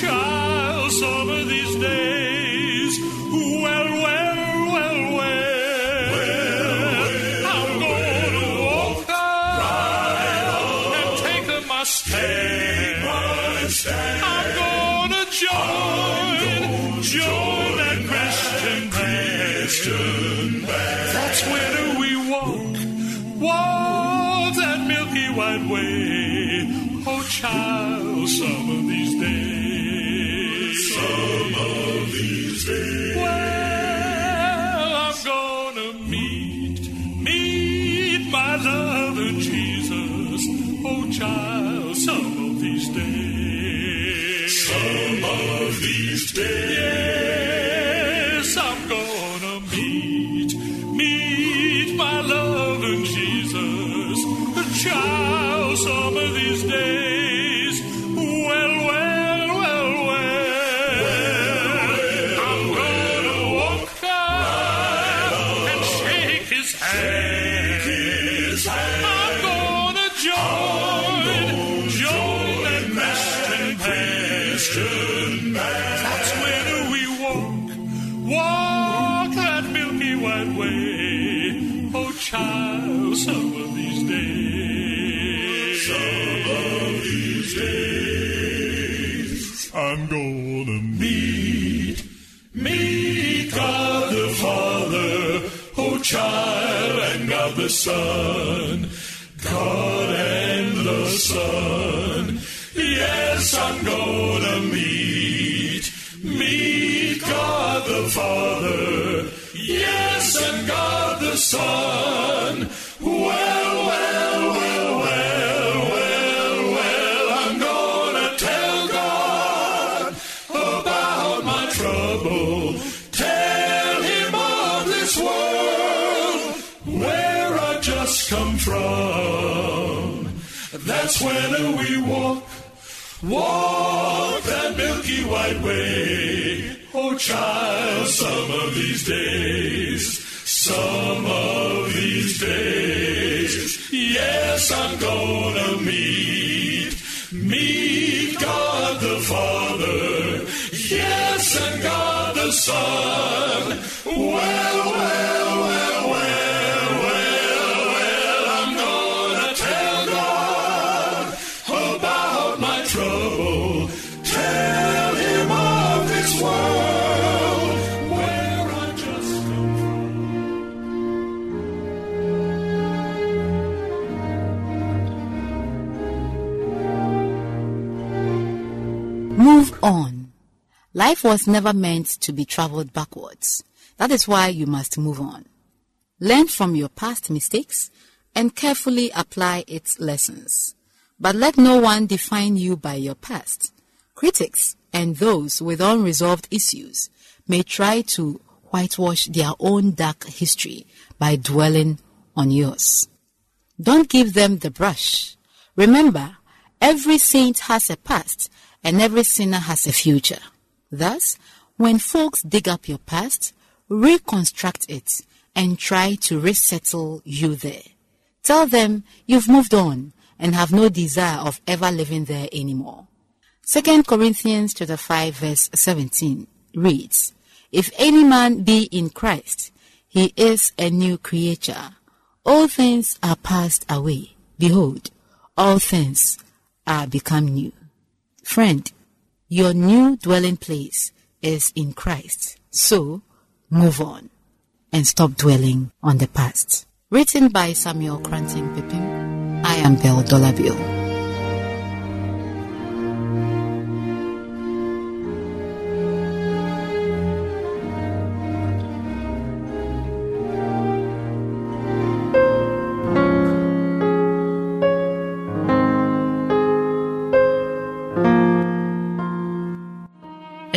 Child, Child, some God the Son, God and the Son. Yes, I'm gonna meet, meet God the Father. Yes, and God the Son. Child, some of these days, some of these days, yes, I'm gonna meet, meet God the Father, yes, and God the Son. Life was never meant to be traveled backwards. That is why you must move on. Learn from your past mistakes and carefully apply its lessons. But let no one define you by your past. Critics and those with unresolved issues may try to whitewash their own dark history by dwelling on yours. Don't give them the brush. Remember, every saint has a past and every sinner has a future. Thus, when folks dig up your past, reconstruct it and try to resettle you there. Tell them you've moved on and have no desire of ever living there anymore. 2 Corinthians chapter 5 verse 17 reads, If any man be in Christ, he is a new creature. All things are passed away. Behold, all things are become new. Friend, your new dwelling place is in Christ. So, move on and stop dwelling on the past. Written by Samuel Koranteng-Pipim, I am Belle Dolabio.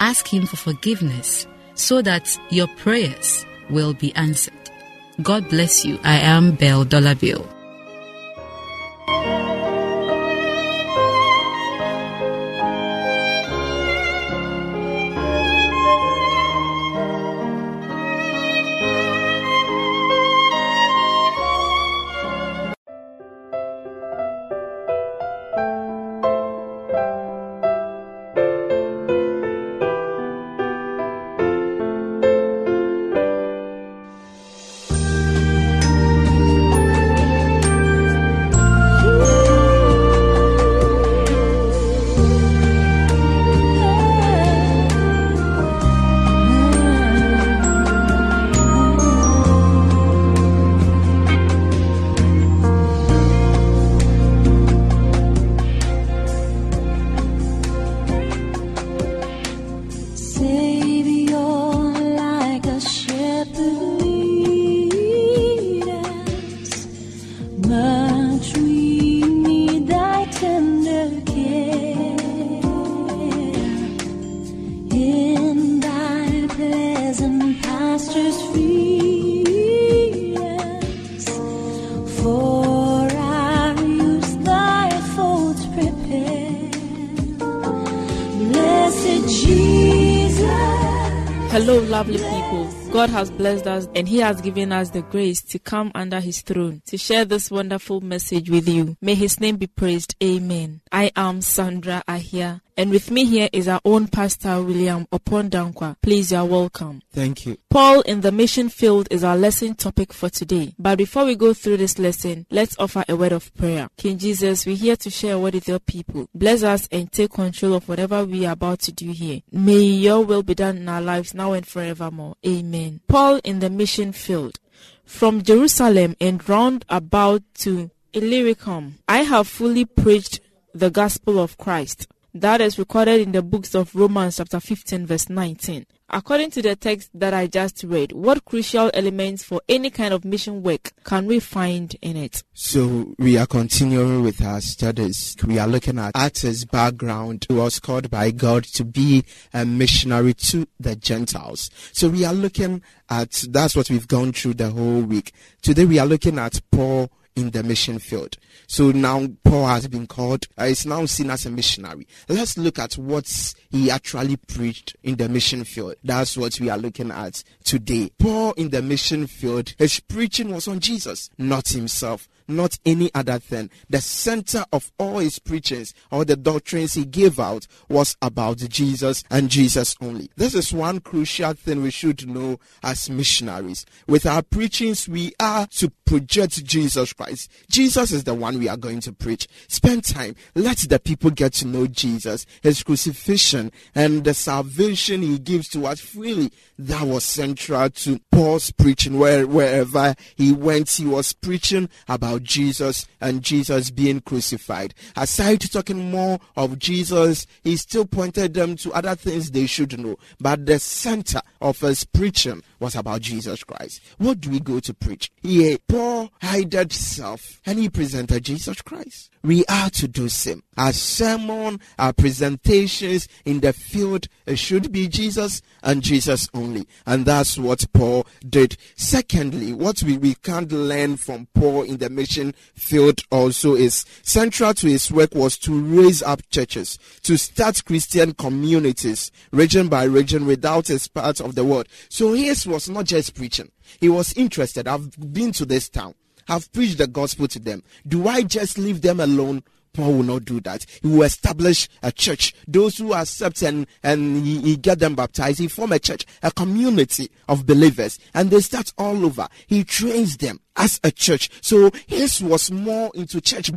ask Him for forgiveness so that your prayers will be answered. God bless you. I am Belle Dollar Bill. God has blessed us and He has given us the grace to come under His throne to share this wonderful message with you. May His name be praised. Amen. I am Sandra Ahia, and with me here is our own Pastor William Opondankwa. Please, you are welcome. Thank you. Paul in the mission field is our lesson topic for today. But before we go through this lesson, let's offer a word of prayer. King Jesus, we're here to share a word with your people. Bless us and take control of whatever we are about to do here. May your will be done in our lives now and forevermore. Amen. Paul in the mission field. From Jerusalem and round about to Illyricum, I have fully preached the gospel of Christ. That is recorded in the books of Romans chapter 15 verse 19. According to the text that I just read, what crucial elements for any kind of mission work can we find in it? So we are continuing with our studies. We are looking at Acts' background. He was called by God to be a missionary to the Gentiles. So we are looking at, that's what we've gone through the whole week. Today we are looking at Paul in the mission field. So now Paul has been called, uh, is now seen as a missionary. Let's look at what he actually preached in the mission field. That's what we are looking at today. Paul in the mission field, his preaching was on Jesus, not himself not any other thing. The center of all his preachings, all the doctrines he gave out, was about Jesus and Jesus only. This is one crucial thing we should know as missionaries. With our preachings, we are to project Jesus Christ. Jesus is the one we are going to preach. Spend time. Let the people get to know Jesus, his crucifixion, and the salvation he gives to us freely. That was central to Paul's preaching. Where, wherever he went, he was preaching about Jesus and Jesus being crucified. Aside to talking more of Jesus, he still pointed them to other things they should know. But the center of his preaching was about Jesus Christ. What do we go to preach? Here, Paul hided self and he presented Jesus Christ. We are to do same. Our sermon, our presentations in the field, should be Jesus and Jesus only. And that's what Paul did. Secondly, what we, we can't learn from Paul in the field also is central to his work was to raise up churches, to start Christian communities, region by region, without his part of the world. So his was not just preaching. He was interested. I've been to this town. I've preached the gospel to them. Do I just leave them alone? Paul will not do that. He will establish a church. Those who accept and, and he, he get them baptized, he form a church, a community of believers, and they start all over. He trains them as a church. So his was more into church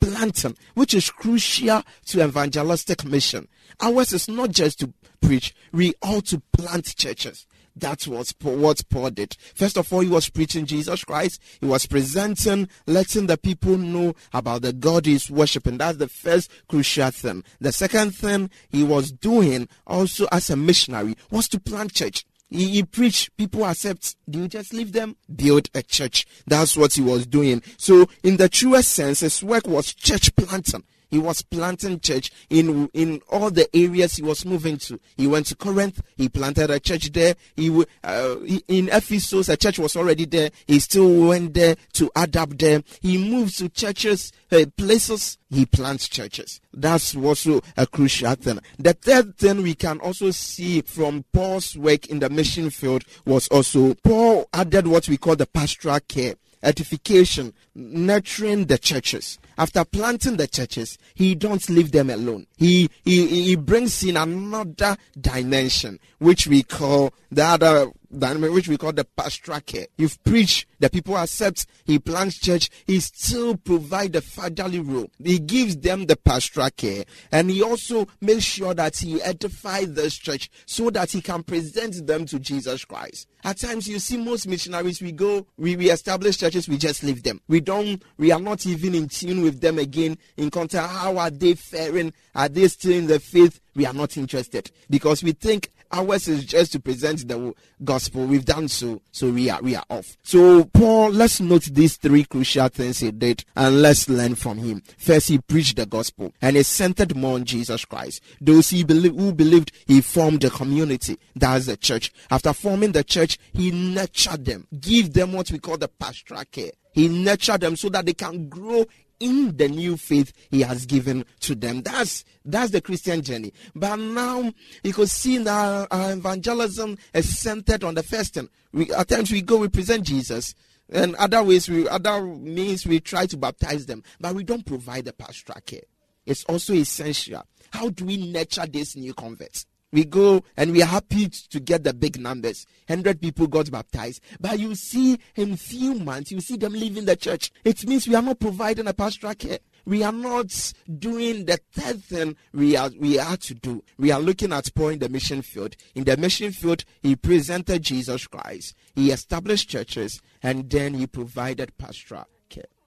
planting, which is crucial to evangelistic mission. Ours is not just to preach, we ought to plant churches. That's what Paul, what Paul did. First of all, he was preaching Jesus Christ. He was presenting, letting the people know about the God he's worshiping. That's the first crucial thing. The second thing he was doing also as a missionary was to plant church. He, he preached, people accept. Do you just leave them? Build a church. That's what he was doing. So, in the truest sense, his work was church planting. He was planting church in in all the areas he was moving to. He went to Corinth. He planted a church there. He, uh, in Ephesus, a church was already there. He still went there to adapt there. He moved to churches, uh, places. He plants churches. That's also a crucial thing. The third thing we can also see from Paul's work in the mission field was also Paul added what we call the pastoral care edification, nurturing the churches. After planting the churches, he don't leave them alone. He, he, he brings in another dimension, which we call the other dynamic, which we call the pastoral care. You've preached, the people accept, he plants church, he still provide the fatherly role. He gives them the pastoral care, and he also makes sure that he edifies this church so that he can present them to Jesus Christ. At times, you see most missionaries, we go, we, we establish churches, we just leave them. We don't, we are not even in tune with them again in contact. How are they faring? Are they still in the faith? We are not interested because we think ours is just to present the gospel. We've done so, so we are we are off. So Paul, let's note these three crucial things he did and let's learn from him. First, he preached the gospel and he centered more on Jesus Christ. Those he who believed, he formed a community. That's the church. After forming the church, he nurtured them, give them what we call the pastoral care. He nurtured them so that they can grow in the new faith he has given to them. That's that's the Christian journey. But now you could see that our evangelism is centered on the first thing. We, at times we go, we present Jesus, and other ways we other means we try to baptize them, but we don't provide the pastoral care. It's also essential. How do we nurture these new converts? We go and we are happy to get the big numbers. 100 people got baptized. But you see, in few months, you see them leaving the church. It means we are not providing a pastoral care. We are not doing the third thing we are, we are to do. We are looking at Paul in the mission field. In the mission field, he presented Jesus Christ. He established churches and then he provided pastoral.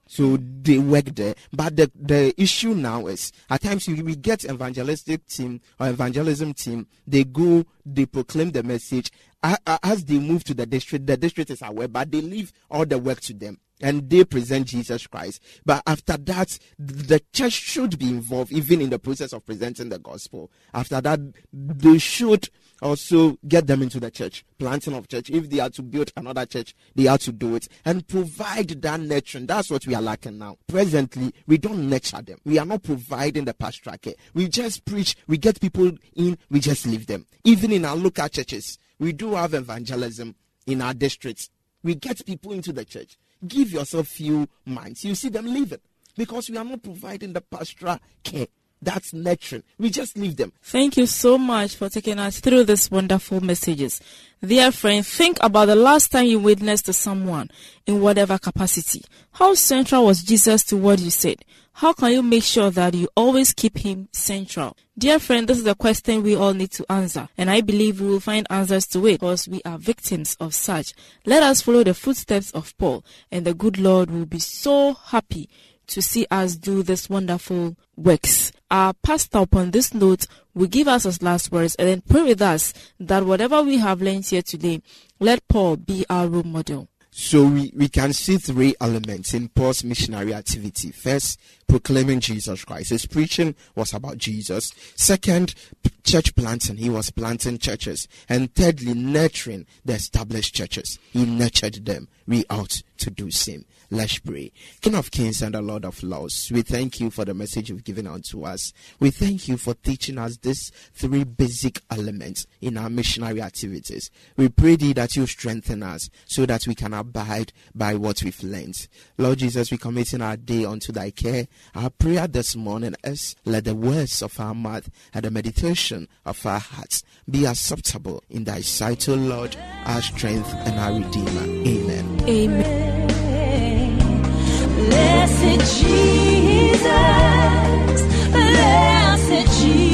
So they work there. But the, the issue now is at times we, get evangelistic team or evangelism team, they go, they proclaim the message. As they move to the district, the district is aware, but they leave all the work to them and they present Jesus Christ. But after that, the church should be involved even in the process of presenting the gospel. After that, they should also get them into the church, planting of church. If they are to build another church, they are to do it and provide that nurturing. That's what we are lacking now. Presently, we don't nurture them. We are not providing the pastoral care. We just preach, we get people in, we just leave them. Even in our local churches, we do have evangelism in our districts. We get people into the church. Give yourself few months. You see them leaving because we are not providing the pastoral care. That's nurturing. We just leave them. Thank you so much for taking us through these wonderful messages. Dear friend, think about the last time you witnessed to someone in whatever capacity. How central was Jesus to what you said? How can you make sure that you always keep him central? Dear friend, this is a question we all need to answer, and I believe we will find answers to it because we are victims of such. Let us follow the footsteps of Paul, and the good Lord will be so happy to see us do this wonderful works. Our pastor, upon this note, will give us his last words and then pray with us that whatever we have learned here today, let Paul be our role model. So we, we can see three elements in Paul's missionary activity. First, proclaiming Jesus Christ. His preaching was about Jesus. Second, church planting. He was planting churches. And thirdly, nurturing the established churches. He nurtured them. We ought to do same. Let's pray. King of kings and the Lord of lords, we thank you for the message you've given unto us. We thank you for teaching us these three basic elements in our missionary activities. We pray thee that you strengthen us so that we can abide by what we've learned. Lord Jesus, we commit in our day unto thy care. Our prayer this morning is let the words of our mouth and the meditation of our hearts be acceptable in thy sight, O Lord, our strength and our redeemer. Amen. Amen. Blessed Jesus, blessed Jesus,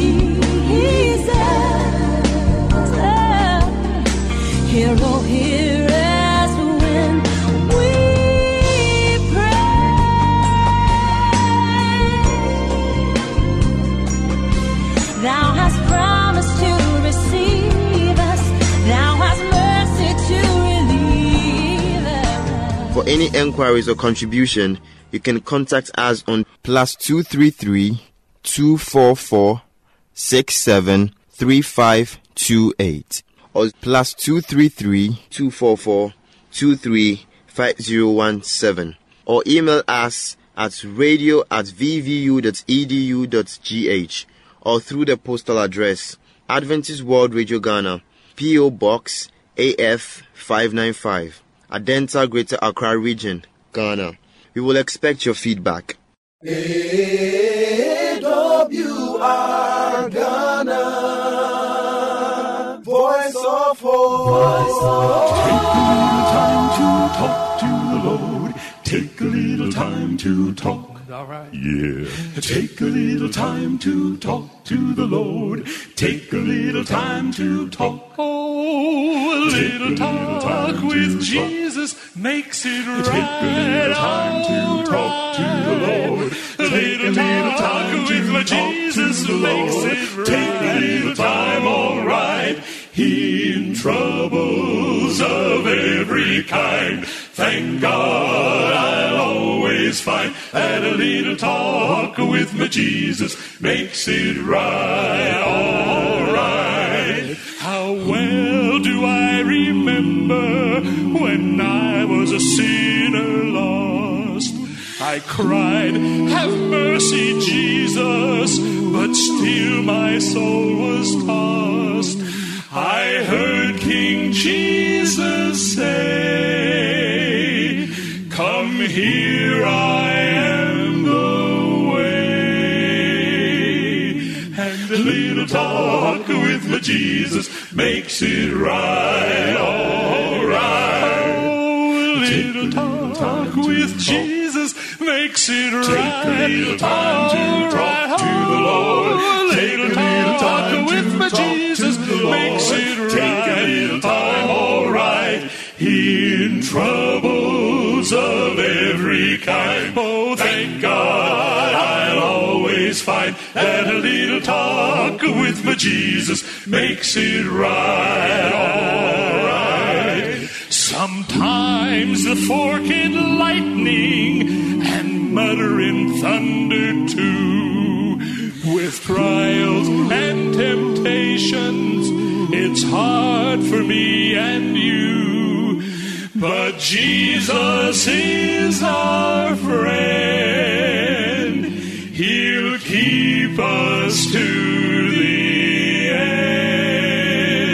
Enquiries or contribution, you can contact us on plus two three three two four four six seven three five two eight or plus two three three two four four two three five zero one seven or email us at radio at vvu.edu.gh or through the postal address Adventist World Radio Ghana, P.O. Box AF 595, Adenta Greater Accra Region, Ghana. We will expect your feedback. AWR Ghana. Voice of hope. Take a little time to talk to the Lord. Take a little time to talk. All right. Yeah. Take a little time to talk to the Lord. Take a little time to talk. Oh, a little time talk with Jesus makes it right. Take a little time to talk to the Lord. A little talk with my Jesus makes it right. Take a little time, all right. He in troubles of every kind, thank God I'll always find that a little talk with my Jesus makes it right, all right. How well do I remember when I was a sinner lost? I cried, Have mercy, Jesus, but still my soul was tossed. I heard King Jesus say, Come here, I am the way. And a little talk with my Jesus makes it right, all right. Oh, a little talk with Jesus makes it right. Take a little time to talk to the Lord. Take a little oh, talk with my Jesus makes it right. Take a little time, all right. In every Oh, thank God I'll always find that a little talk with my Jesus makes it right, all right. Sometimes the forked lightning and muttering thunder too. With trials and temptations, it's hard for me and. But Jesus is our friend. He'll keep us to the end.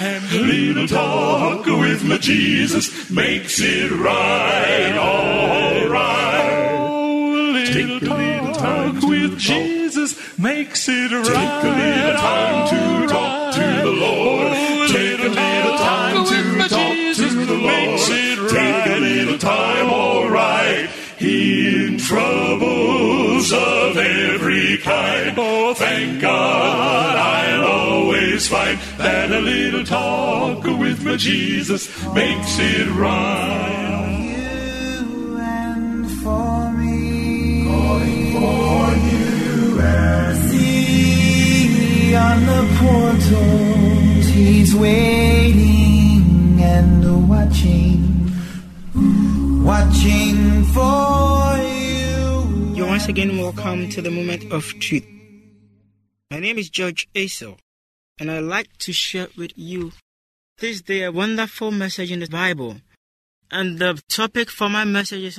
And a little talk with my Jesus makes it right, all right. Oh, a little talk with Jesus makes it right. Take a little time to troubles of every kind. Oh, thank God I'll always find that a little talk with my Jesus makes it right. You and for me, for you and me. On the portals, he's waiting and watching, watching for once again welcome to the moment of truth. My name is George Asel, and I'd like to share with you this day a wonderful message in the Bible. And the topic for my message is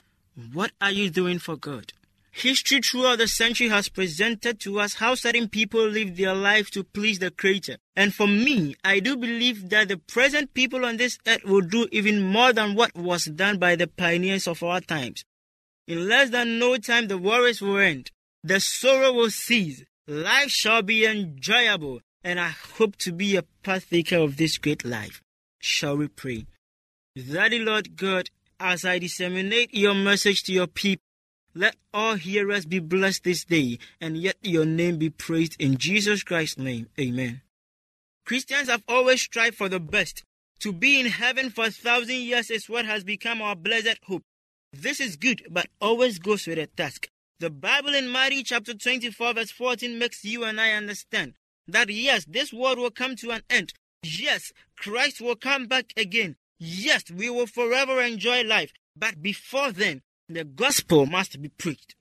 What are you doing for God? History throughout the century has presented to us how certain people live their life to please the Creator. And for me, I do believe that the present people on this earth will do even more than what was done by the pioneers of our times. In less than no time, the worries will end, the sorrow will cease, life shall be enjoyable, and I hope to be a partaker of this great life. Shall we pray? Daddy Lord God, as I disseminate your message to your people, let all hearers be blessed this day, and yet your name be praised in Jesus Christ's name. Amen. Christians have always strived for the best. To be in heaven for a thousand years is what has become our blessed hope. This is good, but always goes with a task. The Bible in Matthew chapter 24 verse 14 makes you and I understand that yes, this world will come to an end. Yes, Christ will come back again. Yes, we will forever enjoy life. But before then, the gospel must be preached.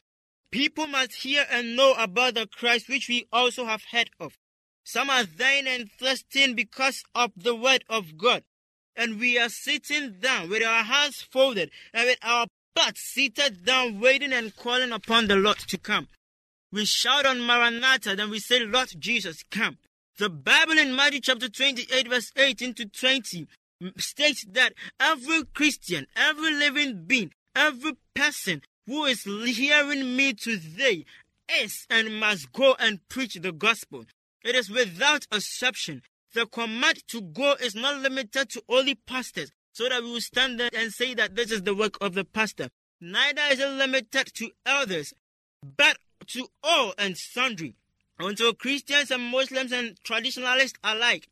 People must hear and know about the Christ which we also have heard of. Some are dying and thirsting because of the word of God. And we are sitting down with our hands folded and with our butts seated down, waiting and calling upon the Lord to come. We shout on Maranatha, then we say, Lord Jesus, come. The Bible in Matthew chapter 28, verse 18 to 20 states that every Christian, every living being, every person who is hearing me today is and must go and preach the gospel. It is without exception. The command to go is not limited to only pastors, so that we will stand there and say that this is the work of the pastor. Neither is it limited to elders, but to all and sundry, until Christians and Muslims and traditionalists alike,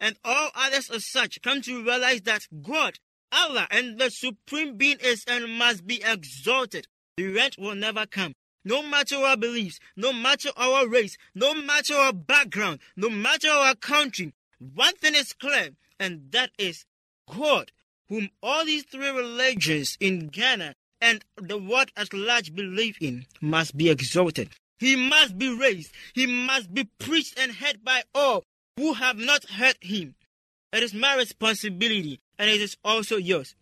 and all others as such, come to realize that God, Allah, and the Supreme Being is and must be exalted. The rent will never come. No matter our beliefs, no matter our race, no matter our background, no matter our country, one thing is clear, and that is God, whom all these three religions in Ghana and the world at large believe in, must be exalted. He must be raised. He must be preached and heard by all who have not heard him. It is my responsibility, and it is also yours.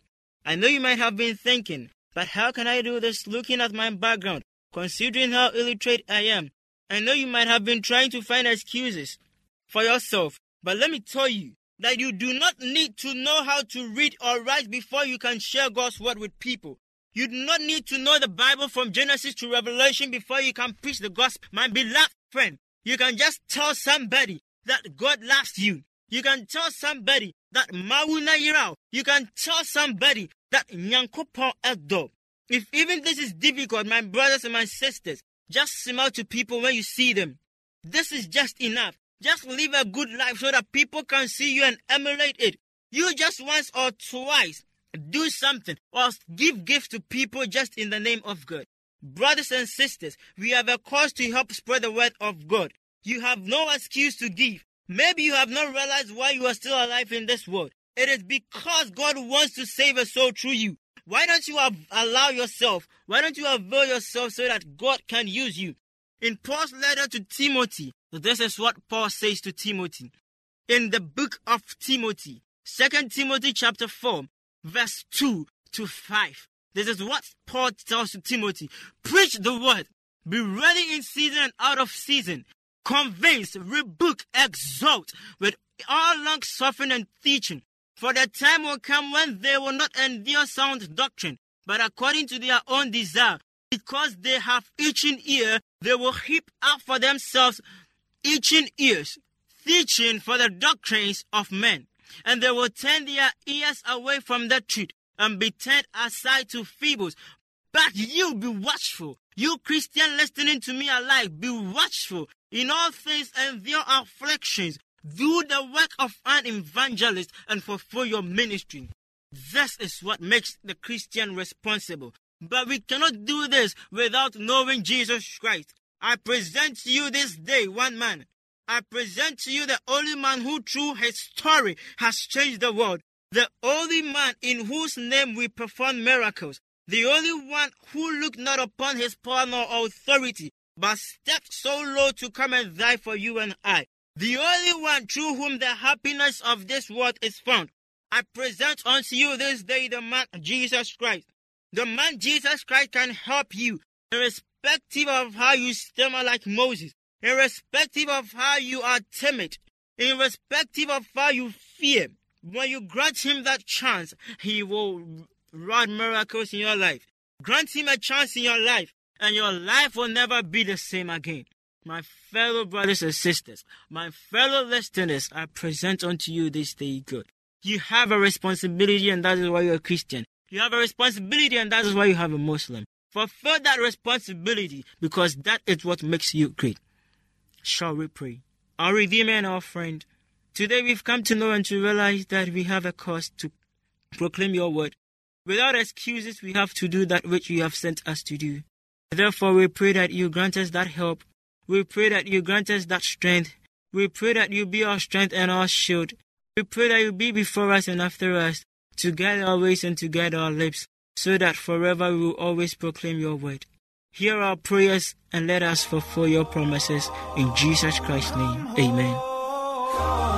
I know you might have been thinking, but how can I do this looking at my background, considering how illiterate I am? I know you might have been trying to find excuses for yourself, but let me tell you that you do not need to know how to read or write before you can share God's word with people. You do not need to know the Bible from Genesis to Revelation before you can preach the gospel. My beloved friend, you can just tell somebody that God loves you. You can tell somebody that Mauna Yirao. You can tell somebody that Nyankopon Edo. If even this is difficult, my brothers and my sisters, just smile to people when you see them. This is just enough. Just live a good life so that people can see you and emulate it. You just once or twice do something or give gifts to people just in the name of God. Brothers and sisters, we have a cause to help spread the word of God. You have no excuse to give. Maybe you have not realized why you are still alive in this world. It is because God wants to save a soul through you. Why don't you allow yourself? Why don't you avail yourself so that God can use you? In Paul's letter to Timothy, this is what Paul says to Timothy. In the book of Timothy, 2 Timothy chapter 4, verse 2 to 5. This is what Paul tells to Timothy. Preach the word. Be ready in season and out of season. Convince, rebuke, exhort with all long suffering and teaching. For the time will come when they will not endure sound doctrine, but according to their own desire. Because they have itching ear, they will heap up for themselves itching ears, teaching for the doctrines of men. And they will turn their ears away from the truth and be turned aside to fables. But you be watchful. You Christian listening to me alike, be watchful. In all things endure afflictions. Do the work of an evangelist and fulfill your ministry. This is what makes the Christian responsible. But we cannot do this without knowing Jesus Christ. I present to you this day one man. I present to you the only man who through his story has changed the world. The only man in whose name we perform miracles. the only one who looked not upon his power nor authority, but stepped so low to come and die for you and I. The only one through whom the happiness of this world is found. I present unto you this day the man Jesus Christ. The man Jesus Christ can help you, irrespective of how you stammer like Moses, irrespective of how you are timid, irrespective of how you fear. When you grant him that chance, he will wrought miracles in your life. Grant him a chance in your life, and your life will never be the same again. My fellow brothers and sisters, my fellow listeners, I present unto you this day good. You have a responsibility, and that is why you're a Christian. You have a responsibility, and that is why you have a Muslim. Fulfill that responsibility because that is what makes you great. Shall we pray? Our Redeemer and our friend, today we've come to know and to realize that we have a cause to proclaim your word. Without excuses, we have to do that which you have sent us to do. Therefore, we pray that you grant us that help. We pray that you grant us that strength. We pray that you be our strength and our shield. We pray that you be before us and after us, to guide our ways and to guide our lips, so that forever we will always proclaim your word. Hear our prayers and let us fulfill your promises. In Jesus Christ's name, amen.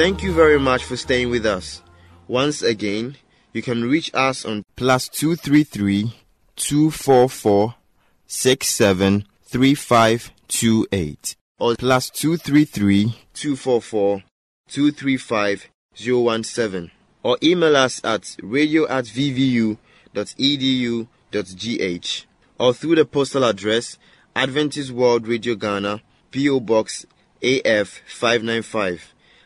Thank you very much for staying with us. Once again, you can reach us on plus two three three two four four six seven three five two eight or plus two three three two four four two three five zero one seven or email us at radio at vvu edu gh or through the postal address Adventist World Radio Ghana PO Box AF five nine five